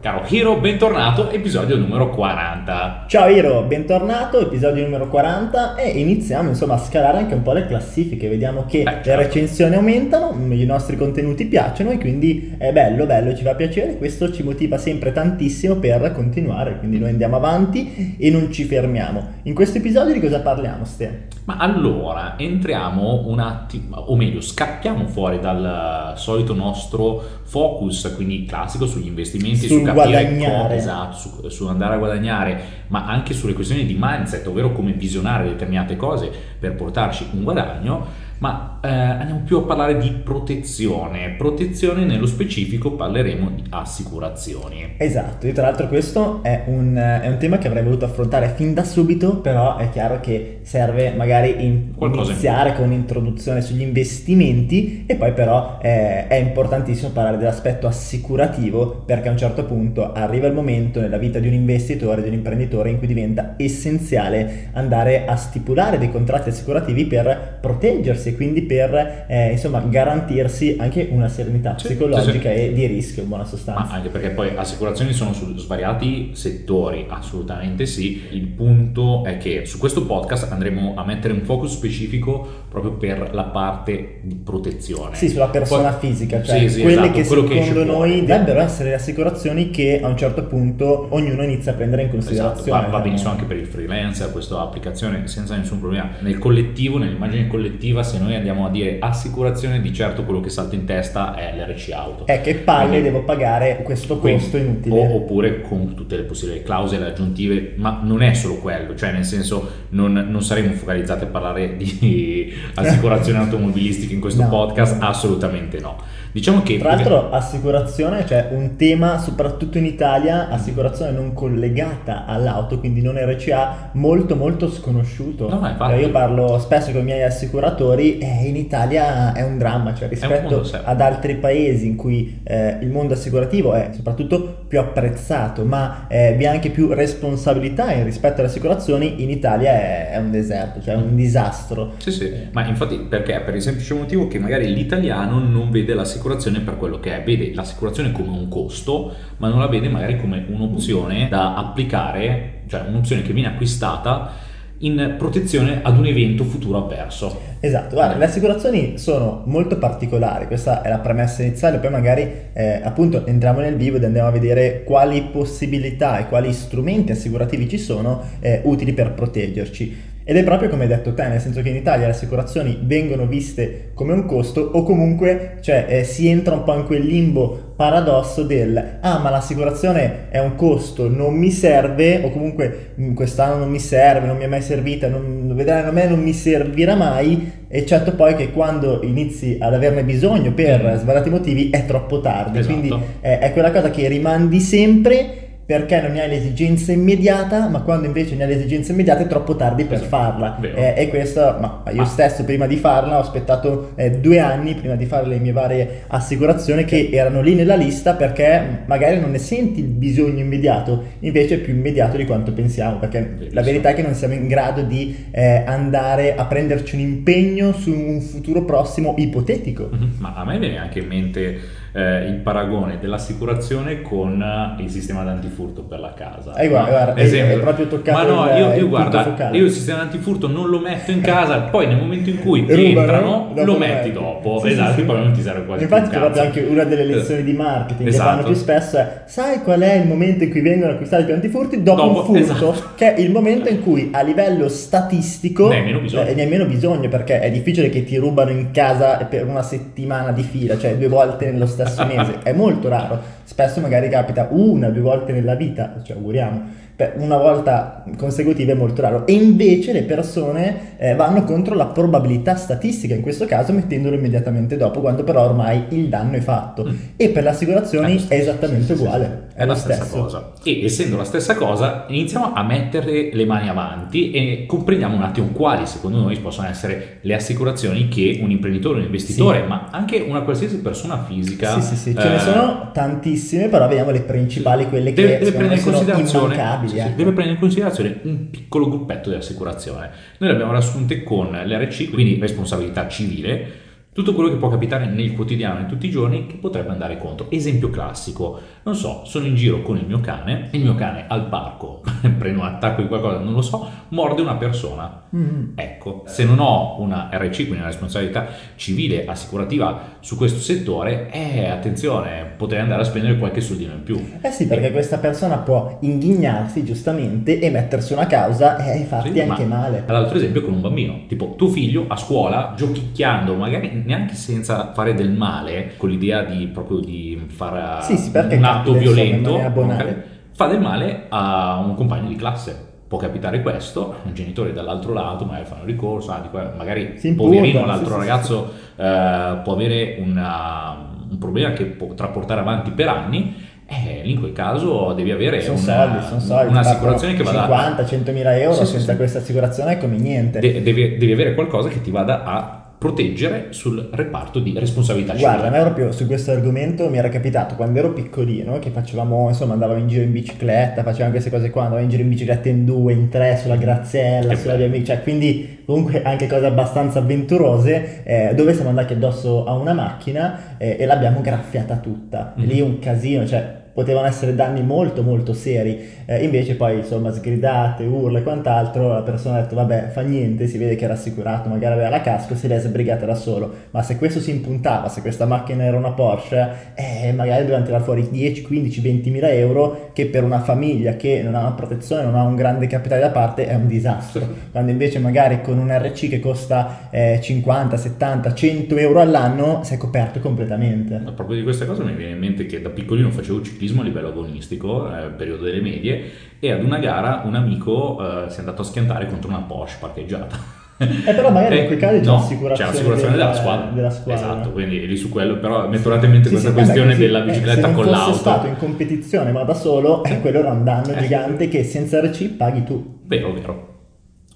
Caro Hiro, bentornato, episodio numero 40. Ciao Hiro, bentornato, episodio numero 40 e iniziamo insomma a scalare anche un po' le classifiche, vediamo che Beh, certo. le recensioni aumentano, i nostri contenuti piacciono e quindi è bello, bello, ci fa piacere, questo ci motiva sempre tantissimo per continuare, quindi noi andiamo avanti e non ci fermiamo. In questo episodio di cosa parliamo, Ste? Ma allora entriamo un attimo, o meglio, scappiamo fuori dal solito nostro focus, quindi classico sugli investimenti, Sul guadagnare. come- esatto, su, su andare a guadagnare, ma anche sulle questioni di mindset, ovvero come visionare determinate cose per portarci un guadagno. Ma eh, andiamo più a parlare di protezione. Protezione nello specifico parleremo di assicurazioni. Esatto, e tra l'altro questo è un, è un tema che avrei voluto affrontare fin da subito, però è chiaro che serve magari in- Qualcosa in iniziare con un'introduzione sugli investimenti e poi però eh, è importantissimo parlare dell'aspetto assicurativo perché a un certo punto arriva il momento nella vita di un investitore, di un imprenditore in cui diventa essenziale andare a stipulare dei contratti assicurativi per proteggersi e quindi per eh, insomma garantirsi anche una serenità Sì, psicologica sì, sì. e di rischio in buona sostanza. Ma anche perché poi assicurazioni sono su svariati settori, assolutamente sì. Il punto è che su questo podcast andremo a mettere un focus specifico proprio per la parte di protezione. Sì, sulla persona Poi- fisica, cioè Sì, sì, quelle esatto, che che secondo fuori. noi dovrebbero essere le assicurazioni che a un certo punto ognuno inizia a prendere in Esatto, considerazione. va, va benissimo anche per il freelancer, questa applicazione senza nessun problema. Nel collettivo, nell'immagine collettiva, se noi andiamo a dire assicurazione, di certo quello che salta in testa è l'RC auto. È che palle Quindi- devo pagare questo Quindi, costo inutile. o- oppure con tutte le possibili clausole aggiuntive, ma non è solo quello, cioè nel senso non, non saremo focalizzati a parlare di assicurazioni automobilistiche in questo No. podcast, assolutamente no. Diciamo che... Tra l'altro assicurazione, cioè un tema soprattutto in Italia, assicurazione non collegata all'auto, quindi non RCA, molto molto sconosciuto. No, infatti- Cioè, io parlo spesso con i miei assicuratori e in Italia è un dramma, cioè rispetto sé. ad altri paesi in cui eh, il mondo assicurativo è soprattutto più apprezzato, ma eh, vi è anche più responsabilità in rispetto alle assicurazioni, in Italia è, è un deserto, cioè è un disastro. Sì, sì, ma infatti perché? Per il semplice motivo che magari l'italiano non vede l'assicurazione per quello che è, vede l'assicurazione come un costo, ma non la vede magari come un'opzione da applicare, cioè un'opzione che viene acquistata in protezione ad un evento futuro avverso. Esatto, guarda, le assicurazioni sono molto particolari, questa è la premessa iniziale, poi magari eh, appunto entriamo nel vivo ed andiamo a vedere quali possibilità e quali strumenti assicurativi ci sono eh, utili per proteggerci. Ed è proprio come hai detto te, nel senso che in Italia le assicurazioni vengono viste come un costo o comunque cioè, eh, si entra un po' in quel limbo paradosso del ah ma l'assicurazione è un costo, non mi serve o comunque "Mm, quest'anno non mi serve, non mi è mai servita, non, vedrai a me non mi servirà mai eccetto poi che quando inizi ad averne bisogno per Mm. svariati motivi è troppo tardi, Esatto. quindi eh, è quella cosa che rimandi sempre perché non ne hai l'esigenza immediata, ma quando invece ne hai l'esigenza immediata è troppo tardi per Esatto, farla. Eh, e questo, ma io stesso prima di farla ho aspettato eh, due anni prima di fare le mie varie assicurazioni che erano lì nella lista perché magari non ne senti il bisogno immediato, invece è più immediato di quanto pensiamo, perché la Verissimo. verità è che non siamo in grado di eh, andare a prenderci un impegno su un futuro prossimo ipotetico. Mhm, Ma a me viene anche in mente eh, il paragone dell'assicurazione con eh, il sistema d'antifurto per la casa. Eh, guarda, guarda, Esempio. hai proprio toccato Ma no, il- io, il io punto guarda, io il sistema d'antifurto non lo metto in casa, poi nel momento in cui entrano lo metti dopo. Sì, sì, esatto, sì. poi non ti serve quasi Infatti, più proprio anche una delle lezioni di marketing che Esatto. fanno più spesso è: sai qual è il momento in cui vengono acquistati i più antifurti? Dopo, Dopo, un furto, esatto. che è il momento in cui a livello statistico Ne hai meno bisogno. eh, ne hai meno bisogno perché è difficile che ti rubano in casa per una settimana di fila, cioè due volte nello stesso mese. È molto raro. Spesso magari capita una, due volte nella vita, ci auguriamo. Una volta consecutiva è molto raro e invece le persone eh, vanno contro la probabilità statistica in questo caso mettendolo immediatamente dopo quando però ormai il danno è fatto Mm. e per le assicurazioni È è esattamente sì, sì, uguale sì. È la stessa stesso. cosa. E essendo la stessa cosa, iniziamo a mettere le mani avanti e comprendiamo un attimo quali secondo noi possono essere le assicurazioni che un imprenditore, un investitore, Sì. ma anche una qualsiasi persona fisica. Sì, sì, sì, ce ne eh, sono tantissime, però vediamo le principali, quelle deve, che deve secondo prendere in considerazione, immancabili. Sì, sì, deve prendere in considerazione un piccolo gruppetto di assicurazione. Noi le abbiamo riassunte con l'RC, quindi responsabilità civile. Tutto quello che può capitare nel quotidiano, in tutti i giorni, che potrebbe andare contro. Esempio classico, non so, sono in giro con il mio cane, il mio cane al parco, prende un attacco di qualcosa, non lo so, morde una persona. Mm. Ecco, se non ho una RC, quindi una responsabilità civile assicurativa su questo settore, eh, attenzione, potrei andare a spendere qualche soldino in più. Eh sì, perché e... questa persona può inghignarsi giustamente e mettersi una causa e farti sì, anche male. L'altro esempio con un bambino, tipo tuo figlio a scuola giochicchiando, magari neanche senza fare del male, con l'idea di proprio di fare sì, sì, un atto violento, fa del male a un compagno di classe. Può capitare questo, un genitore dall'altro lato magari fanno ricorso, ah, qua, magari poverino l'altro sì, ragazzo sì, eh, può avere una, un problema che potrà portare avanti per anni eh, in quel caso devi avere sono una, soldi, soldi, un'assicurazione che vada 50, 100 mila euro sì, senza questa assicurazione è come niente. De- devi, devi avere qualcosa che ti vada a proteggere sul reparto di responsabilità civile. Guarda, a me proprio su questo argomento mi era capitato quando ero piccolino che facevamo, insomma, andavamo in giro in bicicletta, facevamo queste cose qua, andavamo in giro in bicicletta in due, in tre, sulla Graziella, sulla via amici, cioè quindi comunque anche cose abbastanza avventurose, eh, dove siamo andati addosso a una macchina eh, e l'abbiamo graffiata tutta. Mm-hmm. Lì un casino, cioè potevano essere danni molto molto seri, eh, invece poi insomma sgridate, urla e quant'altro, la persona ha detto vabbè fa niente, si vede che era assicurato, magari aveva la casco, si è sbrigata da solo, ma se questo si impuntava, se questa macchina era una Porsche, eh, magari dovevano tirare fuori 10, 15, 20 mila euro che per una famiglia che non ha una protezione, non ha un grande capitale da parte è un disastro, quando invece magari con un RC che costa eh, 50, 70, 100 euro all'anno sei coperto completamente. A proprio di questa cosa mi viene in mente che da piccolino facevo ciclismo a livello agonistico, eh, periodo delle medie, e ad una gara un amico eh, si è andato a schiantare contro una Porsche parcheggiata. Eh, però magari in quei casi c'è no, l'assicurazione, c'è l'assicurazione della, della, squadra. della, squadra. Esatto, quindi lì su quello, però metto mente sì, questa sì, questione così, della bicicletta eh, con l'auto. Se fosse stato in competizione ma da solo, eh, quello era un danno eh, gigante che senza RC paghi tu. Vero, vero.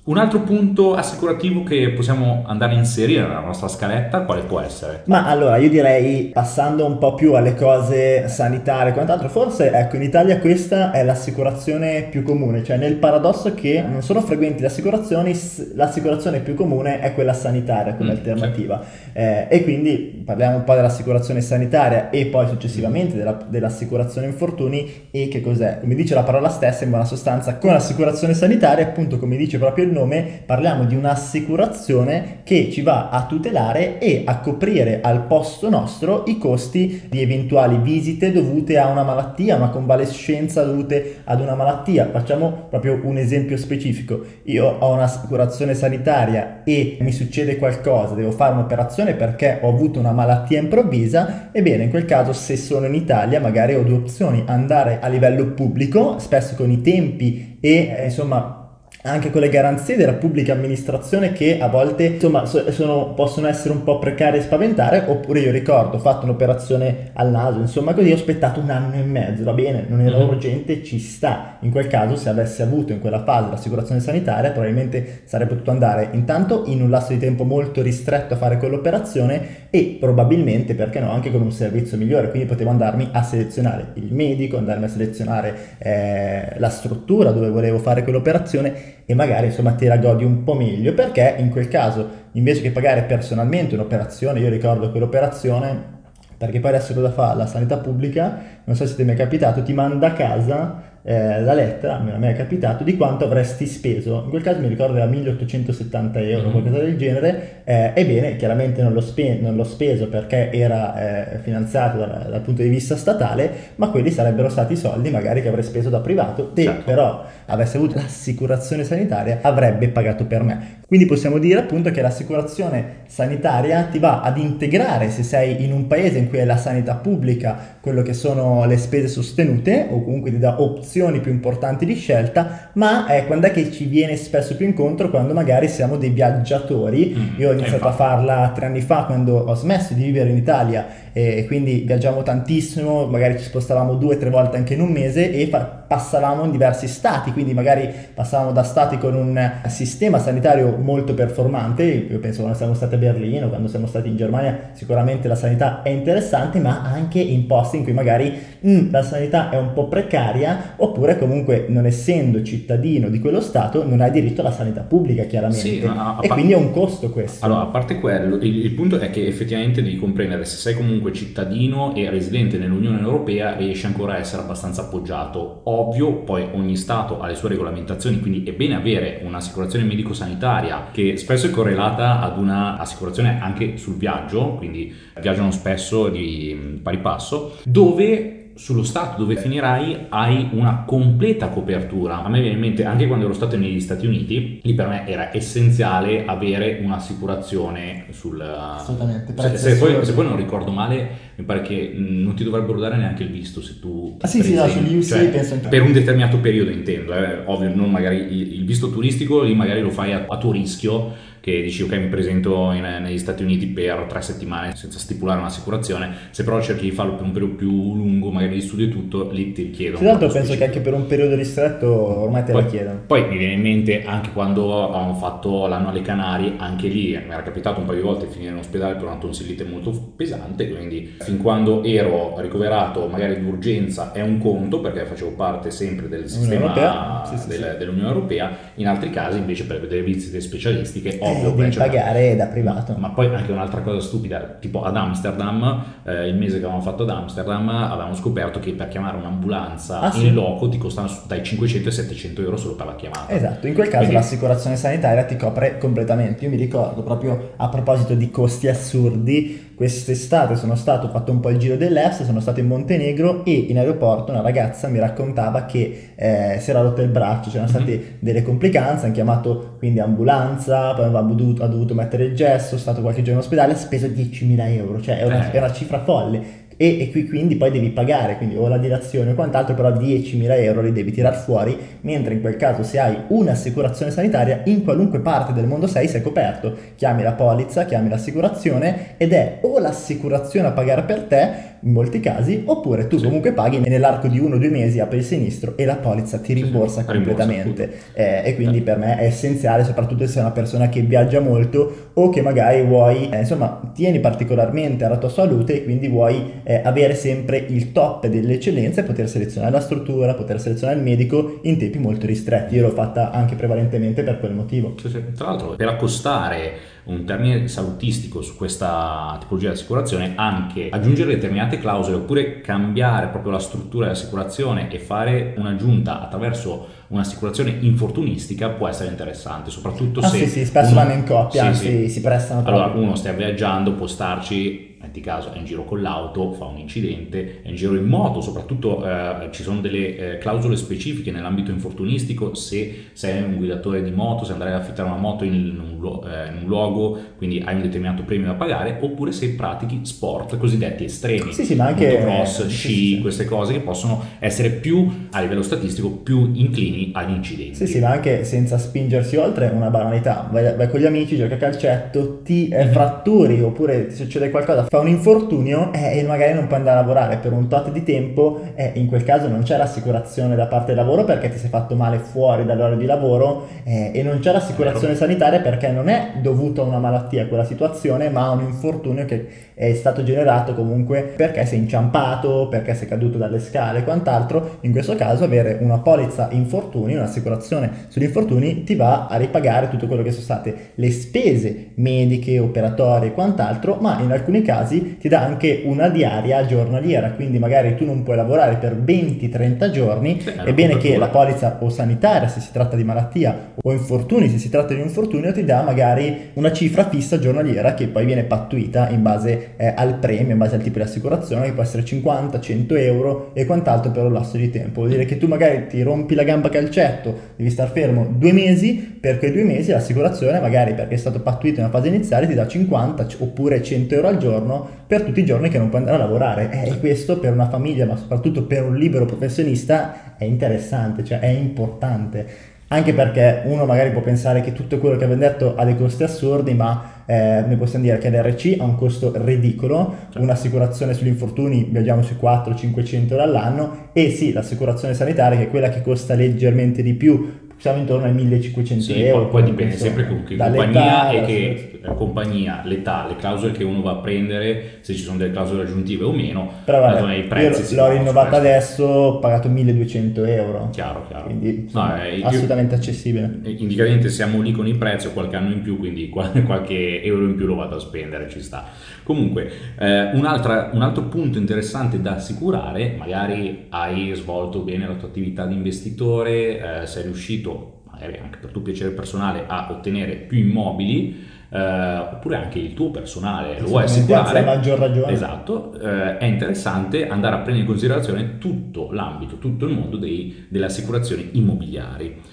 Un altro punto assicurativo che possiamo andare a inserire nella nostra scaletta, quale può essere? Ma allora, io direi, passando un po' più alle cose sanitarie e quant'altro, forse, ecco, in Italia questa è l'assicurazione più comune, cioè nel paradosso che non sono frequenti le assicurazioni, l'assicurazione più comune è quella sanitaria come mm, alternativa. Sì. Eh, e quindi parliamo un po' dell'assicurazione sanitaria e poi successivamente della, dell'assicurazione infortuni e che cos'è? Come dice la parola stessa, in buona sostanza, con l'assicurazione sanitaria, appunto, come dice proprio il nome, parliamo di un'assicurazione che ci va a tutelare e a coprire al posto nostro i costi di eventuali visite dovute a una malattia, una convalescenza dovute ad una malattia. Facciamo proprio un esempio specifico. Io ho un'assicurazione sanitaria e mi succede qualcosa, devo fare un'operazione perché ho avuto una malattia improvvisa, ebbene in quel caso se sono in Italia magari ho due opzioni, andare a livello pubblico, spesso con i tempi e eh, insomma anche con le garanzie della pubblica amministrazione che a volte insomma sono, possono essere un po' precarie e spaventare oppure io ricordo ho fatto un'operazione al naso insomma così ho aspettato un anno e mezzo va bene? Non era mm-hmm. urgente ci sta. In quel caso se avessi avuto in quella fase l'assicurazione sanitaria probabilmente sarei potuto andare intanto in un lasso di tempo molto ristretto a fare quell'operazione e probabilmente perché no anche con un servizio migliore. Quindi potevo andarmi a selezionare il medico andarmi a selezionare eh, la struttura dove volevo fare quell'operazione e magari insomma te la godi un po' meglio perché in quel caso invece che pagare personalmente un'operazione, io ricordo quell'operazione perché poi adesso cosa fa la sanità pubblica, non so se ti è mai capitato, ti manda a casa eh, la lettera, a me è capitato, di quanto avresti speso. In quel caso mi ricordo era 1870 euro, mm-hmm. qualcosa del genere. Eh, ebbene, chiaramente non l'ho, spe- non l'ho, speso perché era eh, finanziato dal, dal, punto di vista statale, ma quelli sarebbero stati i soldi magari che avrei speso da privato. Te certo. però avessi avuto l'assicurazione sanitaria avrebbe pagato per me. Quindi possiamo dire appunto che l'assicurazione sanitaria ti va ad integrare se sei in un paese in cui è la sanità pubblica quello che sono le spese sostenute o comunque ti dà opzioni più importanti di scelta, ma è quando è che ci viene spesso più incontro quando magari siamo dei viaggiatori. Mm, Io ho iniziato a farla tre anni fa quando ho smesso di vivere in Italia e quindi viaggiamo tantissimo, magari ci spostavamo due o tre volte anche in un mese e fa- passavamo in diversi stati, quindi magari passavamo da stati con un sistema sanitario molto performante, io penso quando siamo stati a Berlino, quando siamo stati in Germania, sicuramente la sanità è interessante, ma anche in posti in cui magari mm, la sanità è un po' precaria, oppure comunque non essendo cittadino di quello stato non hai diritto alla sanità pubblica chiaramente. Sì, e par- quindi è un costo questo. Allora, a parte quello, il, il punto è che effettivamente devi comprendere se sei comunque cittadino e residente nell'Unione Europea riesci ancora a essere abbastanza appoggiato. Ovvio, poi ogni Stato ha le sue regolamentazioni, quindi è bene avere un'assicurazione medico-sanitaria che spesso è correlata ad un'assicurazione anche sul viaggio, quindi viaggiano spesso di pari passo, dove sullo stato dove finirai hai una completa copertura. A me viene in mente anche quando ero stato negli Stati Uniti, lì per me era essenziale avere un'assicurazione sul... Assolutamente. Se, se, poi, se, poi, non ricordo male, mi pare che non ti dovrebbero dare neanche il visto se tu... Ah sì, sì, no, sugli UC cioè, penso Per un determinato periodo intendo, eh. ovvio, non magari il, il, visto turistico, lì magari lo fai a, a tuo rischio che dici ok mi presento in, negli Stati Uniti per tre settimane senza stipulare un'assicurazione, se però cerchi di farlo per un periodo più lungo, magari di studio e tutto, lì ti chiedono. Tra l'altro penso che anche per un periodo ristretto ormai te poi, la chiedono. Poi mi viene in mente anche quando avevamo fatto l'anno alle Canarie, anche lì mi era capitato un paio di volte di finire in ospedale per una tonsillite molto pesante, quindi fin quando ero ricoverato magari d'urgenza è un conto perché facevo parte sempre del sistema sì, sì, del, sì. dell'Unione Europea, in altri casi invece per vedere visite specialistiche eh, ovvio, devi pagare da privato. Ma poi anche un'altra cosa stupida, tipo ad Amsterdam, eh, il mese che avevamo fatto ad Amsterdam, avevamo scoperto che per chiamare un'ambulanza ah, in sì? loco ti costano dai 500 ai 700 euro solo per la chiamata. Esatto, in quel caso Quindi... l'assicurazione sanitaria ti copre completamente. Io mi ricordo proprio a proposito di costi assurdi, quest'estate sono stato, ho fatto un po' il giro dell'est, sono stato in Montenegro e in aeroporto una ragazza mi raccontava che eh, si era rotto il braccio, c'erano state mm-hmm. delle complicanze, hanno chiamato quindi ambulanza, poi aveva dovuto, ha dovuto mettere il gesso, è stato qualche giorno in ospedale, ha speso 10.000 euro, cioè è una, eh. è una cifra folle e, e, qui quindi poi devi pagare, quindi o la dilazione o quant'altro, però 10.000 euro li devi tirar fuori, mentre in quel caso se hai un'assicurazione sanitaria in qualunque parte del mondo sei, sei coperto, chiami la polizza, chiami l'assicurazione ed è o l'assicurazione a pagare per te in molti casi, oppure tu sì. comunque paghi e nell'arco di uno o due mesi apri il sinistro e la polizza ti rimborsa sì, completamente. Rimborsa eh, e quindi per me è essenziale, soprattutto se sei una persona che viaggia molto o che magari vuoi, eh, insomma, tieni particolarmente alla tua salute e quindi vuoi eh, avere sempre il top delle eccellenze e poter selezionare la struttura, poter selezionare il medico in tempi molto ristretti. Io l'ho fatta anche prevalentemente per quel motivo. Sì, sì. Tra l'altro, per accostare un termine salutistico su questa tipologia di assicurazione, anche aggiungere determinate clausole oppure cambiare proprio la struttura dell'assicurazione e fare un'aggiunta attraverso un'assicurazione infortunistica può essere interessante, soprattutto ah, se... Sì, sì, spesso uno, vanno in coppia, sì, sì. si prestano Allora, uno stia viaggiando, può starci metti caso è in giro con l'auto, fa un incidente, è in giro in moto, soprattutto eh, ci sono delle eh, clausole specifiche nell'ambito infortunistico se sei un guidatore di moto, se andrai ad affittare una moto in un, eh, in un luogo, quindi hai un determinato premio da pagare, oppure se pratichi sport cosiddetti estremi, sì, sì, ma anche motocross, sci, sì, queste cose che possono essere più a livello statistico più inclini agli incidenti. Sì, sì, ma anche senza spingersi oltre una banalità, vai, vai con gli amici, gioca a calcetto, ti eh, fratturi oppure ti succede qualcosa, fa un infortunio eh, e magari non puoi andare a lavorare per un tot di tempo, eh, in quel caso non c'è l'assicurazione da parte del lavoro perché ti sei fatto male fuori dall'ora di lavoro eh, e non c'è l'assicurazione sanitaria perché non è dovuta a una malattia quella situazione, ma a un infortunio che è stato generato comunque perché sei inciampato, perché sei caduto dalle scale e quant'altro. In questo caso avere una polizza infortuni, un'assicurazione sugli infortuni ti va a ripagare tutto quello che sono state le spese mediche, operatorie e quant'altro, ma in alcuni casi casi ti dà anche una diaria giornaliera, quindi magari tu non puoi lavorare per 20-30 giorni, sì, è bene che la polizza o sanitaria se si tratta di malattia o infortuni se si tratta di un infortunio ti dà magari una cifra fissa giornaliera che poi viene pattuita in base eh, al premio, in base al tipo di assicurazione che può essere 50, 100 euro e quant'altro per un lasso di tempo. Vuol dire che tu magari ti rompi la gamba calcetto, devi star fermo due mesi, per quei due mesi l'assicurazione magari perché è stato pattuito in una fase iniziale ti dà 50 oppure 100 euro al giorno giorno per tutti i giorni che non puoi andare a lavorare eh, e questo per una famiglia ma soprattutto per un libero professionista è interessante, cioè è importante. Anche perché uno magari può pensare che tutto quello che abbiamo detto ha dei costi assurdi, ma eh, noi possiamo dire che l'RC ha un costo ridicolo, certo. un'assicurazione sugli infortuni viaggiamo sui 400-500 euro all'anno e sì, l'assicurazione sanitaria che è quella che costa leggermente di più, siamo intorno ai 1500 sì, euro. Poi, dipende sempre con che compagnia e che la compagnia, l'età, le clausole che uno va a prendere, se ci sono delle clausole aggiuntive o meno. Però vabbè, i prezzi l'ho rinnovata adesso, ho pagato 1200 euro. Chiaro, chiaro. Quindi insomma, no, eh, assolutamente accessibile. Indicatamente siamo lì con i prezzi, qualche anno in più, quindi qualche euro in più lo vado a spendere, ci sta. Comunque, eh, un, un altro punto interessante da assicurare, magari hai svolto bene la tua attività di investitore, eh, sei riuscito, magari anche per tuo piacere personale, a ottenere più immobili, eh, oppure anche il tuo personale lo vuoi assicurare, a maggior ragione. Esatto, eh, è interessante andare a prendere in considerazione tutto l'ambito, tutto il mondo dei, delle assicurazioni immobiliari.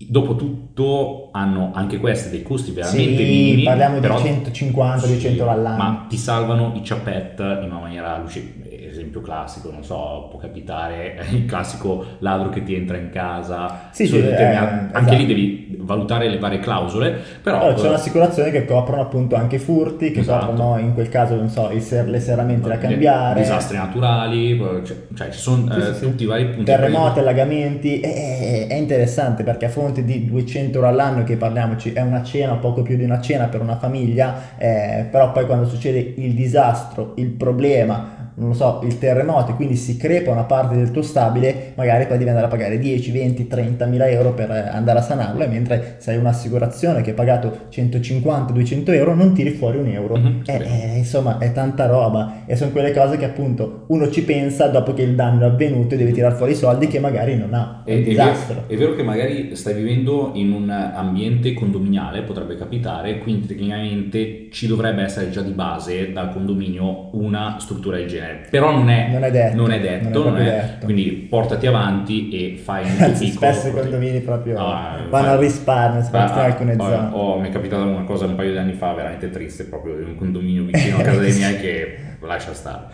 Dopotutto hanno anche queste dei costi veramente sì, minimi. Parliamo di 150-200 sì, all'anno. Ma ti salvano i ciappet in una maniera lucida esempio classico, non so, può capitare il classico ladro che ti entra in casa, sì, sì, eh, anche esatto. lì devi valutare le varie clausole, però... Allora, c'è un'assicurazione che coprono appunto anche i furti, che esatto. coprono in quel caso, non so, ser- le serramenti da cambiare. Disastri naturali, cioè, cioè ci sono sì, eh, sì, tutti i vari punti. Terremoti, allagamenti, è, è, interessante perché a fronte di 200 euro all'anno, che parliamoci, è una cena, poco più di una cena per una famiglia, eh, però poi quando succede il disastro, il problema, non lo so, il terremoto e quindi si crepa una parte del tuo stabile, magari poi devi andare a pagare 10, 20, 30 mila euro per andare a sanarlo, mentre se hai un'assicurazione che hai pagato 150, 200 euro non tiri fuori un euro. Mm-hmm. È, è, insomma, è tanta roba e sono quelle cose che appunto uno ci pensa dopo che il danno è avvenuto e deve tirare fuori i soldi che magari non ha. È, un disastro. È vero, è vero che magari stai vivendo in un ambiente condominiale, potrebbe capitare, quindi tecnicamente ci dovrebbe essere già di base dal condominio una struttura del genere eh, però non è, non è detto, non è detto, non è non detto. quindi portati avanti e fai un tuo piccolo spesso i condomini proprio ah, vanno al risparmio soprattutto in alcune ah, zone. oh, mi è capitata una cosa un paio di anni fa veramente triste proprio di un condominio vicino a casa dei miei che lascia stare.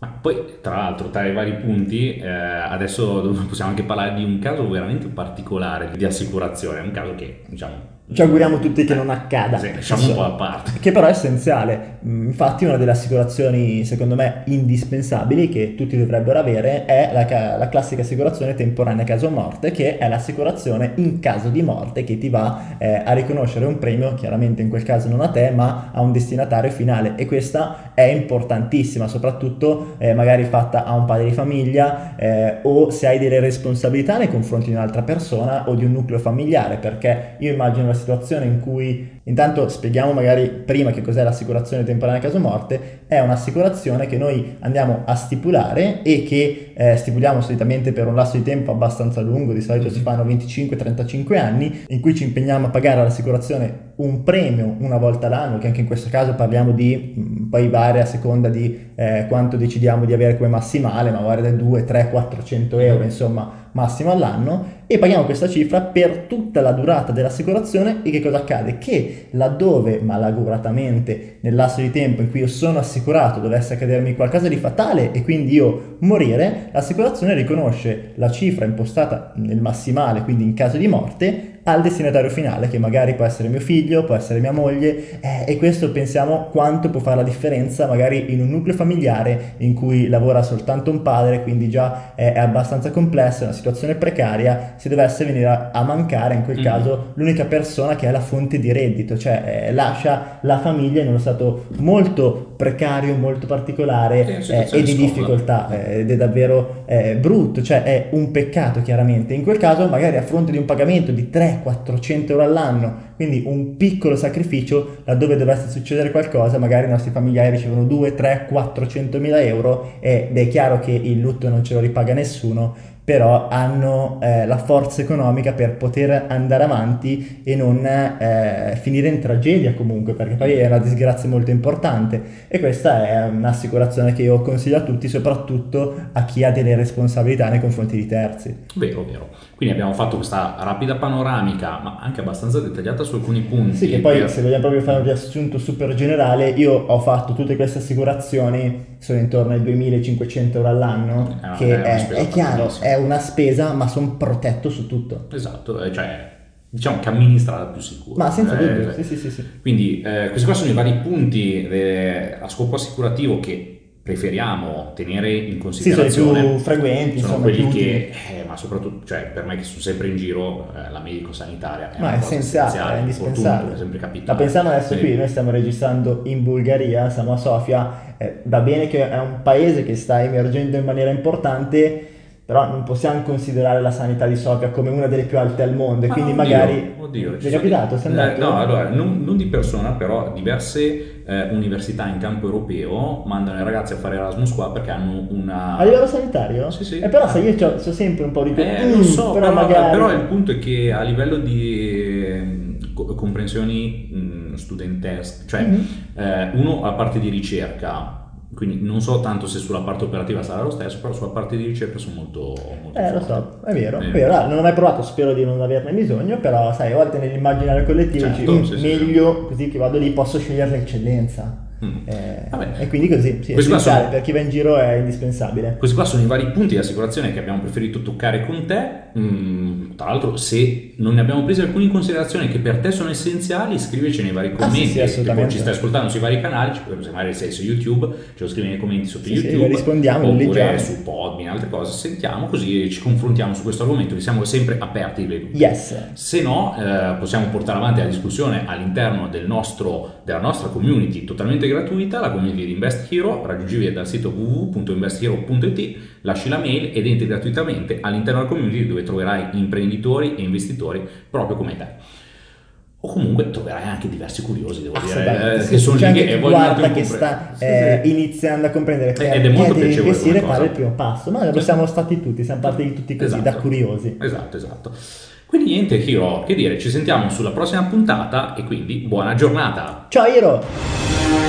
Ma poi, tra l'altro, tra i vari punti, eh, adesso possiamo anche parlare di un caso veramente particolare di assicurazione, un caso che, diciamo, ci auguriamo tutti che non accada. Sì, lasciamo un po' a parte. Che però è essenziale. Mm, infatti una delle assicurazioni, secondo me, indispensabili che tutti dovrebbero avere è la, la classica assicurazione temporanea caso morte, che è l'assicurazione in caso di morte che ti va eh, a riconoscere un premio, chiaramente in quel caso non a te, ma a un destinatario finale. E questa è importantissima, soprattutto eh, magari fatta a un padre di famiglia eh, o se hai delle responsabilità nei confronti di un'altra persona o di un nucleo familiare, perché io immagino la situazione in cui Intanto spieghiamo magari prima che cos'è l'assicurazione temporanea caso morte. È un'assicurazione che noi andiamo a stipulare e che eh, stipuliamo solitamente per un lasso di tempo abbastanza lungo, di solito si fanno 25-35 anni, in cui ci impegniamo a pagare all'assicurazione un premio una volta l'anno, che anche in questo caso parliamo di, mh, mm, poi varia a seconda di eh, quanto decidiamo di avere come massimale, ma guarda 2, 3, 400 euro, insomma massimo all'anno. E paghiamo questa cifra per tutta la durata dell'assicurazione. E che cosa accade? Che laddove malauguratamente nel lasso di tempo in cui io sono assicurato dovesse accadermi qualcosa di fatale e quindi io morire, l'assicurazione riconosce la cifra impostata nel massimale, quindi in caso di morte, al destinatario finale, che magari può essere mio figlio, può essere mia moglie, eh, e questo pensiamo quanto può fare la differenza magari in un nucleo familiare in cui lavora soltanto un padre, quindi già è, è abbastanza complessa, è una situazione precaria, se dovesse venire a, a mancare in quel mm. caso l'unica persona che è la fonte di reddito, cioè eh, lascia la famiglia in uno stato molto precario, molto particolare eh, e di difficoltà eh, ed è davvero eh, brutto, cioè è un peccato chiaramente. In quel caso magari a fronte di un pagamento di 300-400 euro all'anno, quindi un piccolo sacrificio, laddove dovesse succedere qualcosa, magari i nostri familiari ricevono 2, 3, 400 mila euro ed è chiaro che il lutto non ce lo ripaga nessuno però hanno eh, la forza economica per poter andare avanti e non eh, finire in tragedia comunque, perché poi è una disgrazia molto importante e questa è un'assicurazione che io consiglio a tutti, soprattutto a chi ha delle responsabilità nei confronti di terzi. Vero, vero. Quindi abbiamo fatto questa rapida panoramica, ma anche abbastanza dettagliata su alcuni punti. Sì, che poi per... se vogliamo proprio fare un riassunto super generale, io ho fatto tutte queste assicurazioni, sono intorno ai 2500 euro all'anno, eh, che è, è chiaro, è una spesa, ma sono protetto su tutto. Esatto, eh, cioè diciamo cammini strada più sicura. Ma senza Eh, dubbio, cioè, sì, sì, sì, sì. Quindi eh, questi qua sono i vari punti eh, a scopo assicurativo che preferiamo tenere in Sì, sono i considerazione. più frequenti, sono insomma, quelli che, eh, ma soprattutto, cioè, per me che sono sempre in giro, la medico-sanitaria è una è cosa essenziale, è indispensabile. sempre capito. Ma pensando adesso qui, noi stiamo registrando in Bulgaria, siamo a Sofia, va bene che è un paese che sta emergendo in maniera importante, però non possiamo considerare la sanità di Sofia come una delle più alte al mondo e Ma quindi oddio, magari... oddio, ci è capitato? Sei eh, andato? no, allora, non, non di persona, però diverse eh, università in campo europeo mandano i ragazzi a fare Erasmus qua perché hanno una... A livello sanitario? Sì, sì. E però sai, io c'ho sempre un po' di... Eh, Mm, so, però, magari... però il punto è che a livello di ehm, co- comprensioni mh, studentesche, cioè Mhm. eh, uno a parte di ricerca, quindi non so tanto se sulla parte operativa sarà lo stesso, però sulla parte di ricerca sono molto... molto Eh, lo so, è vero, Eh. è vero. Ah, non ho mai provato, spero di non averne bisogno, però sai, a volte nell'immaginario collettivo Certo, dici, "Mm, sì, sì. meglio così che vado lì posso scegliere l'eccellenza. Mm. Eh, Vabbè. e quindi così, sì, Questi qua sono- per chi va in giro è indispensabile. Questi qua sono i vari punti di assicurazione che abbiamo preferito toccare con te. Mm, tra l'altro, se non ne abbiamo presi alcuni in considerazione che per te sono essenziali, scriveci nei vari Ah, sì, commenti. sì, assolutamente. ci stai ascoltando sui vari canali, ci se magari sei su YouTube, ce lo scrivi nei commenti sotto Sì, sì, YouTube. rispondiamo, lo oppure leggiamo. su Podbean, altre cose. Sentiamo così ci confrontiamo su questo argomento, che siamo sempre aperti. Yes. Se no, eh, possiamo portare avanti la discussione all'interno del nostro, della nostra community totalmente gratuita, la community di Invest Hero. Raggiungibile dal sito www.investhero.it, lasci la mail ed entri gratuitamente all'interno della community dove troverai imprenditori e investitori proprio come te. O comunque troverai anche diversi curiosi, devo dire, Assolutamente, eh, sì, che sono lì che vogliono guarda che sta eh, iniziando a comprendere Ed è molto piacevole investire fare il primo passo. Ma lo siamo stati tutti, siamo partiti tutti così, Esatto. da curiosi. Esatto, esatto. Quindi niente, Hiro, che dire, ci sentiamo sulla prossima puntata e quindi buona giornata. Ciao Iro!